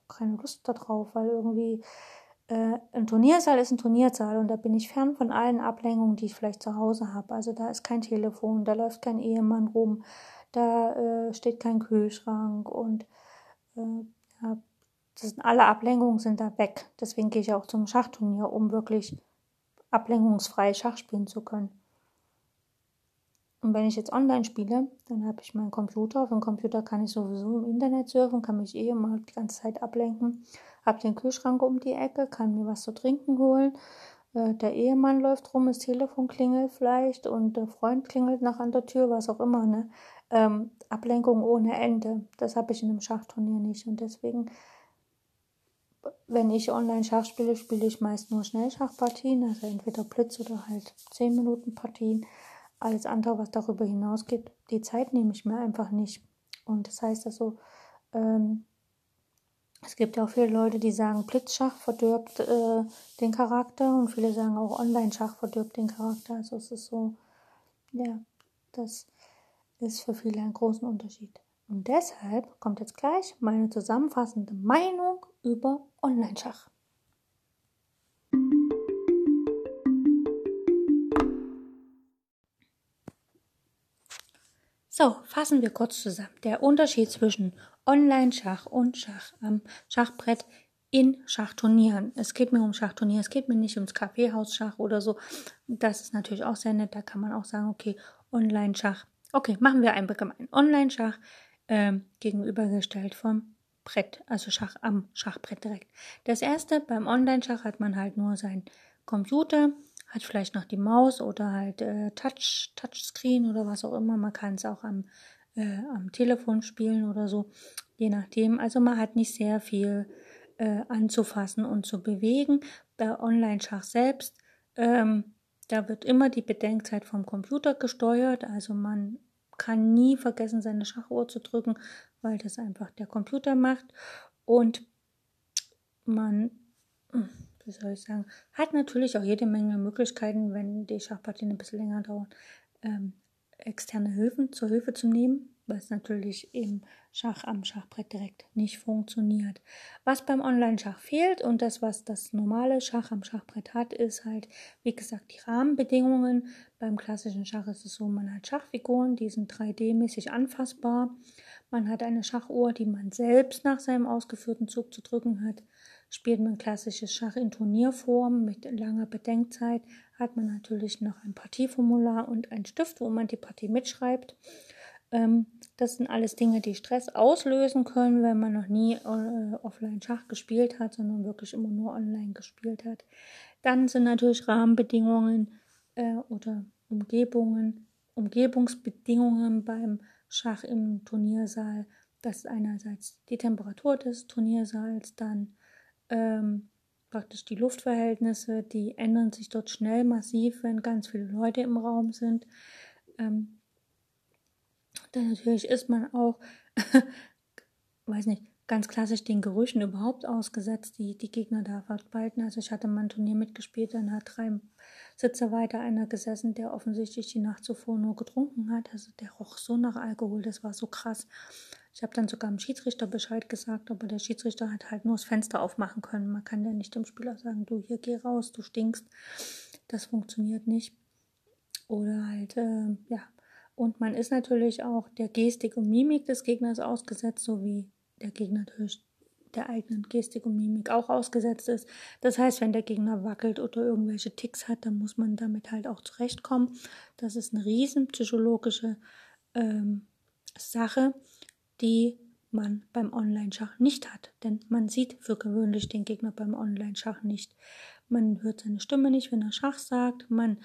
keine Lust darauf, weil irgendwie äh, ein Turniersaal ist ein Turniersaal und da bin ich fern von allen Ablenkungen, die ich vielleicht zu Hause habe. Also da ist kein Telefon, da läuft kein Ehemann rum, da äh, steht kein Kühlschrank und äh, ja, sind, alle Ablenkungen sind da weg. Deswegen gehe ich auch zum Schachturnier, um wirklich ablenkungsfrei Schach spielen zu können. Und wenn ich jetzt online spiele, dann habe ich meinen Computer. Auf dem Computer kann ich sowieso im Internet surfen, kann mich eh immer die ganze Zeit ablenken habe den Kühlschrank um die Ecke, kann mir was zu trinken holen. Äh, der Ehemann läuft rum, das Telefon klingelt vielleicht und der Freund klingelt nach an der Tür, was auch immer. Ne? Ähm, Ablenkung ohne Ende. Das habe ich in einem Schachturnier nicht. Und deswegen, wenn ich online Schach spiele, spiele ich meist nur Schnellschachpartien, also entweder Blitz oder halt 10 Minuten Partien. Alles andere, was darüber hinausgeht, die Zeit nehme ich mir einfach nicht. Und das heißt also, ähm, es gibt ja auch viele Leute, die sagen, Blitzschach verdirbt äh, den Charakter und viele sagen auch Online-Schach verdirbt den Charakter. Also es ist so, ja, das ist für viele ein großen Unterschied. Und deshalb kommt jetzt gleich meine zusammenfassende Meinung über Online-Schach. So, fassen wir kurz zusammen. Der Unterschied zwischen Online-Schach und Schach am Schachbrett in Schachturnieren. Es geht mir um Schachturniere, es geht mir nicht ums Kaffeehausschach oder so. Das ist natürlich auch sehr nett. Da kann man auch sagen, okay, Online-Schach. Okay, machen wir ein allgemein. Online-Schach äh, gegenübergestellt vom Brett, also Schach am Schachbrett direkt. Das erste, beim Online-Schach hat man halt nur seinen Computer, hat vielleicht noch die Maus oder halt äh, Touch, Touchscreen oder was auch immer. Man kann es auch am äh, am Telefon spielen oder so, je nachdem. Also man hat nicht sehr viel äh, anzufassen und zu bewegen. Bei Online-Schach selbst, ähm, da wird immer die Bedenkzeit vom Computer gesteuert. Also man kann nie vergessen, seine Schachuhr zu drücken, weil das einfach der Computer macht. Und man, wie soll ich sagen, hat natürlich auch jede Menge Möglichkeiten, wenn die Schachpartien ein bisschen länger dauern, ähm, externe Hilfen zur Hilfe zu nehmen, was natürlich im Schach am Schachbrett direkt nicht funktioniert. Was beim Online-Schach fehlt und das, was das normale Schach am Schachbrett hat, ist halt, wie gesagt, die Rahmenbedingungen. Beim klassischen Schach ist es so, man hat Schachfiguren, die sind 3D-mäßig anfassbar. Man hat eine Schachuhr, die man selbst nach seinem ausgeführten Zug zu drücken hat. Spielt man klassisches Schach in Turnierform mit langer Bedenkzeit, hat man natürlich noch ein Partieformular und einen Stift, wo man die Partie mitschreibt. Ähm, das sind alles Dinge, die Stress auslösen können, wenn man noch nie äh, offline Schach gespielt hat, sondern wirklich immer nur online gespielt hat. Dann sind natürlich Rahmenbedingungen äh, oder Umgebungen, Umgebungsbedingungen beim Schach im Turniersaal. Das ist einerseits die Temperatur des Turniersaals, dann ähm, praktisch die Luftverhältnisse, die ändern sich dort schnell massiv, wenn ganz viele Leute im Raum sind. Ähm, dann natürlich ist man auch, weiß nicht, ganz klassisch den Gerüchen überhaupt ausgesetzt, die die Gegner da verbreiten. Also ich hatte mal ein Turnier mitgespielt, dann hat drei Sitze weiter einer gesessen, der offensichtlich die Nacht zuvor nur getrunken hat. Also der roch so nach Alkohol, das war so krass. Ich habe dann sogar dem Schiedsrichter Bescheid gesagt, aber der Schiedsrichter hat halt nur das Fenster aufmachen können. Man kann ja nicht dem Spieler sagen, du hier geh raus, du stinkst. Das funktioniert nicht. Oder halt, äh, ja. Und man ist natürlich auch der Gestik und Mimik des Gegners ausgesetzt, so wie der Gegner natürlich der eigenen Gestik und Mimik auch ausgesetzt ist. Das heißt, wenn der Gegner wackelt oder irgendwelche Ticks hat, dann muss man damit halt auch zurechtkommen. Das ist eine riesen psychologische ähm, Sache, die man beim Online-Schach nicht hat. Denn man sieht für gewöhnlich den Gegner beim Online-Schach nicht. Man hört seine Stimme nicht, wenn er Schach sagt. Man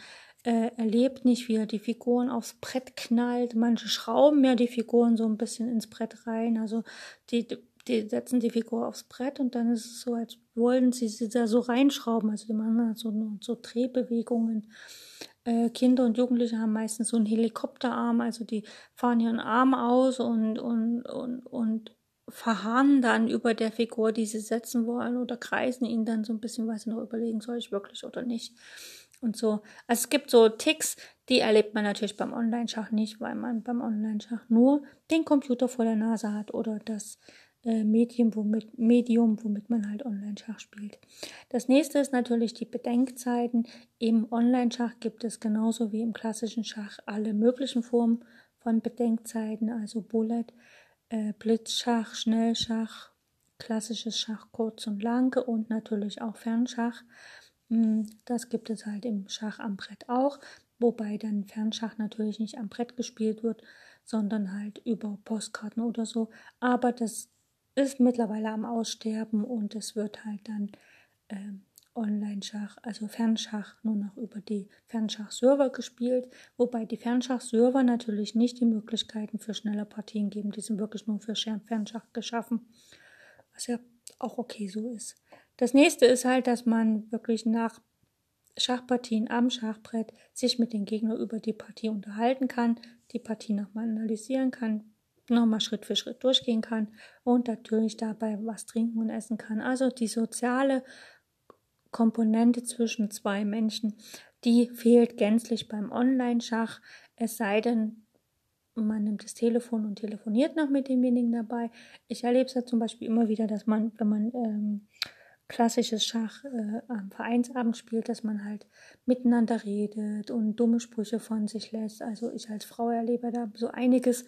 äh, erlebt nicht, wie er die Figuren aufs Brett knallt. Manche schrauben ja die Figuren so ein bisschen ins Brett rein. Also die, die setzen die Figur aufs Brett und dann ist es so, als wollen sie sie da so reinschrauben. Also die machen so, so Drehbewegungen. Äh, Kinder und Jugendliche haben meistens so einen Helikopterarm, also die fahren ihren Arm aus und, und, und, und verharren dann über der Figur, die sie setzen wollen oder kreisen ihn dann so ein bisschen, weil sie noch überlegen, soll ich wirklich oder nicht und so. Also es gibt so Ticks, die erlebt man natürlich beim Online-Schach nicht, weil man beim Online-Schach nur den Computer vor der Nase hat oder das äh, Medium, womit, Medium, womit man halt Online-Schach spielt. Das nächste ist natürlich die Bedenkzeiten. Im Online-Schach gibt es genauso wie im klassischen Schach alle möglichen Formen von Bedenkzeiten, also Bullet, äh, Blitzschach, Schnellschach, klassisches Schach kurz und lang und natürlich auch Fernschach. Hm, das gibt es halt im Schach am Brett auch, wobei dann Fernschach natürlich nicht am Brett gespielt wird, sondern halt über Postkarten oder so. Aber das ist mittlerweile am Aussterben und es wird halt dann äh, Online-Schach, also Fernschach, nur noch über die Fernschach-Server gespielt, wobei die Fernschach-Server natürlich nicht die Möglichkeiten für schnelle Partien geben. Die sind wirklich nur für Fernschach geschaffen, was ja auch okay so ist. Das nächste ist halt, dass man wirklich nach Schachpartien am Schachbrett sich mit dem Gegner über die Partie unterhalten kann, die Partie nochmal analysieren kann, nochmal Schritt für Schritt durchgehen kann und natürlich dabei was trinken und essen kann. Also die soziale Komponente zwischen zwei Menschen, die fehlt gänzlich beim Online-Schach, es sei denn, man nimmt das Telefon und telefoniert noch mit demjenigen dabei. Ich erlebe es ja zum Beispiel immer wieder, dass man, wenn man ähm, klassisches Schach äh, am Vereinsabend spielt, dass man halt miteinander redet und dumme Sprüche von sich lässt. Also ich als Frau erlebe da so einiges,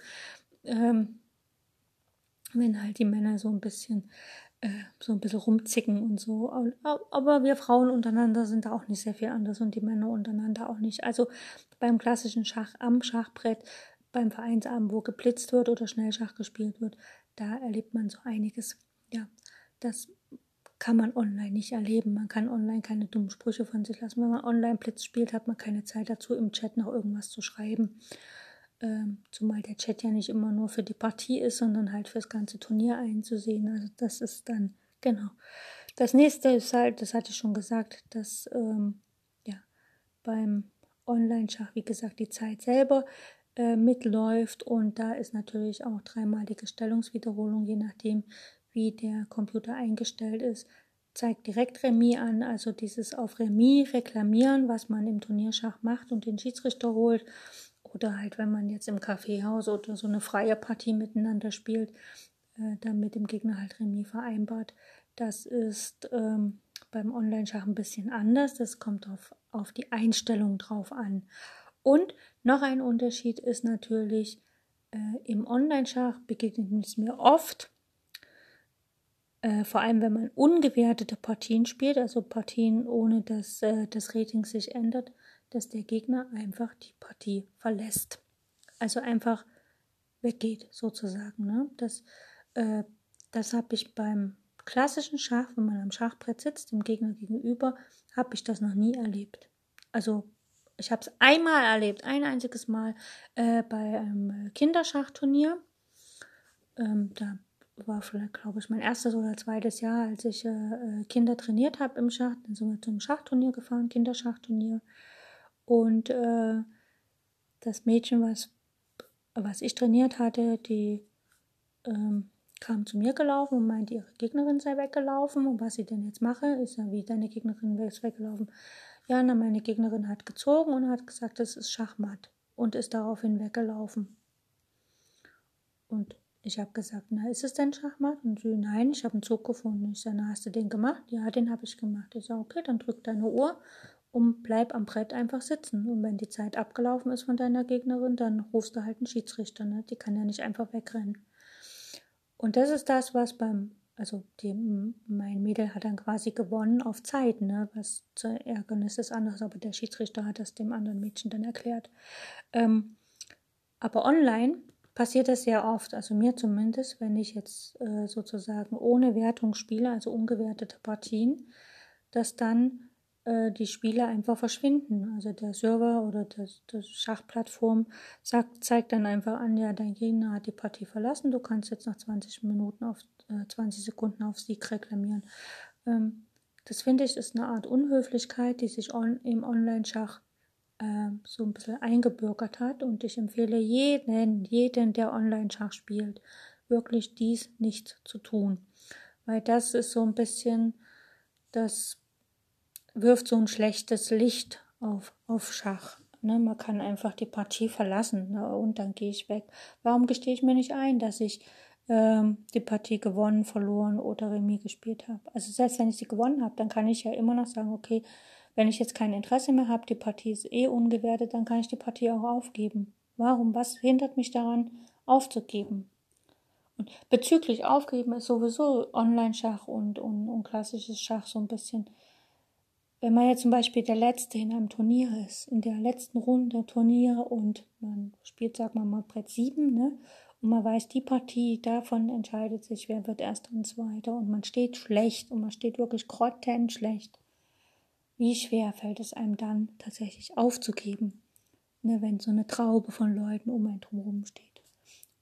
ähm, wenn halt die Männer so ein bisschen äh, so ein bisschen rumzicken und so. Aber wir Frauen untereinander sind da auch nicht sehr viel anders und die Männer untereinander auch nicht. Also beim klassischen Schach am Schachbrett, beim Vereinsabend, wo geblitzt wird oder Schnellschach gespielt wird, da erlebt man so einiges. Ja, das kann man online nicht erleben. Man kann online keine dummen Sprüche von sich lassen. Wenn man online Blitz spielt, hat man keine Zeit dazu, im Chat noch irgendwas zu schreiben. Ähm, zumal der Chat ja nicht immer nur für die Partie ist, sondern halt fürs ganze Turnier einzusehen. Also das ist dann, genau. Das nächste ist halt, das hatte ich schon gesagt, dass ähm, ja, beim Online-Schach, wie gesagt, die Zeit selber äh, mitläuft und da ist natürlich auch dreimalige Stellungswiederholung, je nachdem, wie der Computer eingestellt ist, zeigt direkt Remis an, also dieses auf Remis reklamieren, was man im Turnierschach macht und den Schiedsrichter holt. Oder halt, wenn man jetzt im Kaffeehaus oder so eine freie Partie miteinander spielt, äh, dann mit dem Gegner halt Remis vereinbart. Das ist ähm, beim Online-Schach ein bisschen anders. Das kommt auf, auf die Einstellung drauf an. Und noch ein Unterschied ist natürlich, äh, im Online-Schach begegnet es mir oft, äh, vor allem wenn man ungewertete Partien spielt, also Partien ohne dass äh, das Rating sich ändert, dass der Gegner einfach die Partie verlässt. Also einfach weggeht sozusagen. Ne? Das, äh, das habe ich beim klassischen Schach, wenn man am Schachbrett sitzt, dem Gegner gegenüber, habe ich das noch nie erlebt. Also ich habe es einmal erlebt, ein einziges Mal äh, bei einem Kinderschachturnier. Ähm, da war vielleicht, glaube ich, mein erstes oder zweites Jahr, als ich äh, äh Kinder trainiert habe im Schach. Dann sind wir zum Schachturnier gefahren, Kinderschachturnier. Und äh, das Mädchen, was, was ich trainiert hatte, die ähm, kam zu mir gelaufen und meinte, ihre Gegnerin sei weggelaufen. Und was sie denn jetzt mache, ist ja, wie deine Gegnerin ist weggelaufen. Ja, na, meine Gegnerin hat gezogen und hat gesagt, das ist Schachmatt und ist daraufhin weggelaufen. Und ich habe gesagt, na, ist es denn Schachmatt? Und sie, nein, ich habe einen Zug gefunden. Ich sage, na, hast du den gemacht? Ja, den habe ich gemacht. Ich sage, okay, dann drück deine Uhr und bleib am Brett einfach sitzen. Und wenn die Zeit abgelaufen ist von deiner Gegnerin, dann rufst du halt einen Schiedsrichter. Ne? Die kann ja nicht einfach wegrennen. Und das ist das, was beim, also die, mein Mädel hat dann quasi gewonnen auf Zeit, ne? was zu Ärgernis ist anders, aber der Schiedsrichter hat das dem anderen Mädchen dann erklärt. Ähm, aber online passiert das sehr oft, also mir zumindest, wenn ich jetzt äh, sozusagen ohne Wertung spiele, also ungewertete Partien, dass dann äh, die Spiele einfach verschwinden. Also der Server oder das, das Schachplattform sagt, zeigt dann einfach an, ja, dein Gegner hat die Partie verlassen, du kannst jetzt nach 20 Minuten auf äh, 20 Sekunden auf Sieg reklamieren. Ähm, das finde ich ist eine Art Unhöflichkeit, die sich on, im Online-Schach äh, so ein bisschen eingebürgert hat. Und ich empfehle jeden, jeden, der Online-Schach spielt, wirklich dies nicht zu tun. Weil das ist so ein bisschen das wirft so ein schlechtes Licht auf, auf Schach. Ne, man kann einfach die Partie verlassen ne, und dann gehe ich weg. Warum gestehe ich mir nicht ein, dass ich ähm, die Partie gewonnen, verloren oder Remis gespielt habe? Also selbst wenn ich sie gewonnen habe, dann kann ich ja immer noch sagen, okay, wenn ich jetzt kein Interesse mehr habe, die Partie ist eh ungewertet, dann kann ich die Partie auch aufgeben. Warum? Was hindert mich daran, aufzugeben? Und bezüglich Aufgeben ist sowieso Online-Schach und, und, und klassisches Schach so ein bisschen wenn man jetzt zum Beispiel der Letzte in einem Turnier ist, in der letzten Runde Turnier und man spielt, sagen wir mal, Brett 7, ne? Und man weiß, die Partie, davon entscheidet sich, wer wird erst und zweiter. Und man steht schlecht und man steht wirklich grottenschlecht. Wie schwer fällt es einem dann tatsächlich aufzugeben, ne, wenn so eine Traube von Leuten um einen drumherum steht.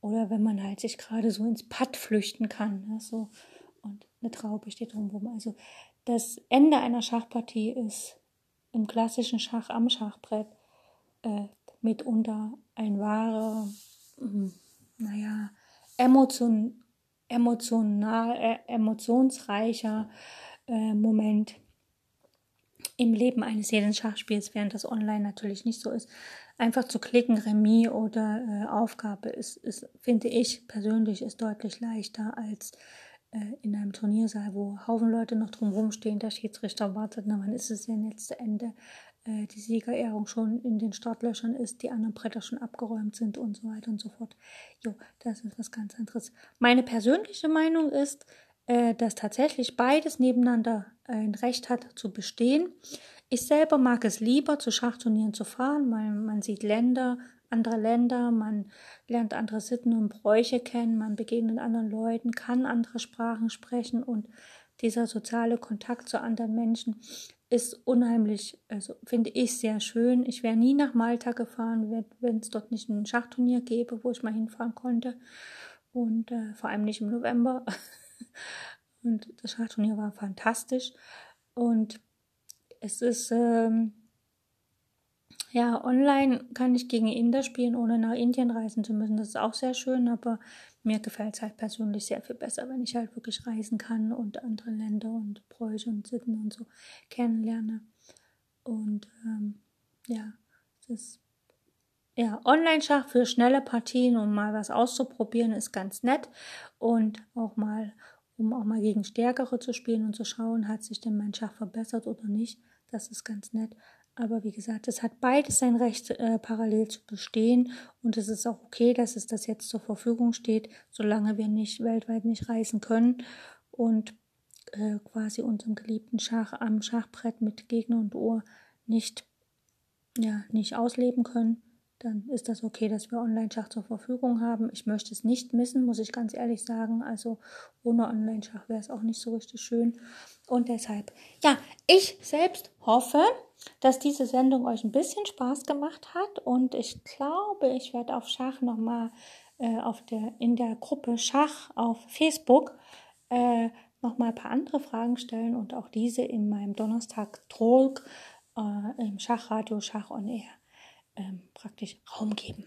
Oder wenn man halt sich gerade so ins Patt flüchten kann, ne, so, und eine Traube steht drumherum. Also das Ende einer Schachpartie ist im klassischen Schach am Schachbrett äh, mitunter ein wahrer, mh, naja, emotion, emotional, äh, emotionsreicher äh, Moment im Leben eines jeden Schachspiels, während das online natürlich nicht so ist. Einfach zu klicken, Remis oder äh, Aufgabe ist, ist, finde ich persönlich, ist deutlich leichter als äh, in einem Turniersaal, wo Haufen Leute noch drumherum stehen, der Schiedsrichter wartet, na wann ist es denn jetzt zu Ende, äh, die Siegerehrung schon in den Startlöchern ist, die anderen Bretter schon abgeräumt sind und so weiter und so fort. Jo, das ist was ganz anderes. Meine persönliche Meinung ist, äh, dass tatsächlich beides nebeneinander ein Recht hat zu bestehen. Ich selber mag es lieber, zu Schachturnieren zu fahren, weil man sieht Länder, andere Länder, man lernt andere Sitten und Bräuche kennen, man begegnet anderen Leuten, kann andere Sprachen sprechen und dieser soziale Kontakt zu anderen Menschen ist unheimlich, also finde ich sehr schön. Ich wäre nie nach Malta gefahren, wenn es dort nicht ein Schachturnier gäbe, wo ich mal hinfahren konnte. Und äh, vor allem nicht im November. und das Schachturnier war fantastisch. Und es ist ähm, ja, online kann ich gegen Inder spielen, ohne nach Indien reisen zu müssen. Das ist auch sehr schön, aber mir gefällt es halt persönlich sehr viel besser, wenn ich halt wirklich reisen kann und andere Länder und Bräuche und Sitten und so kennenlerne. Und ähm, ja, es ist ja, Online-Schach für schnelle Partien, um mal was auszuprobieren, ist ganz nett. Und auch mal, um auch mal gegen Stärkere zu spielen und zu schauen, hat sich denn mein Schach verbessert oder nicht. Das ist ganz nett. Aber wie gesagt, es hat beides sein Recht, äh, parallel zu bestehen. Und es ist auch okay, dass es das jetzt zur Verfügung steht, solange wir nicht weltweit nicht reisen können und äh, quasi unserem geliebten Schach am Schachbrett mit Gegner und Ohr nicht, ja, nicht ausleben können dann ist das okay, dass wir Online-Schach zur Verfügung haben. Ich möchte es nicht missen, muss ich ganz ehrlich sagen. Also ohne Online-Schach wäre es auch nicht so richtig schön. Und deshalb, ja, ich selbst hoffe, dass diese Sendung euch ein bisschen Spaß gemacht hat. Und ich glaube, ich werde auf Schach nochmal äh, auf der, in der Gruppe Schach auf Facebook äh, nochmal ein paar andere Fragen stellen und auch diese in meinem Donnerstag-Talk äh, im Schachradio Schach on Air ähm, praktisch Raum geben.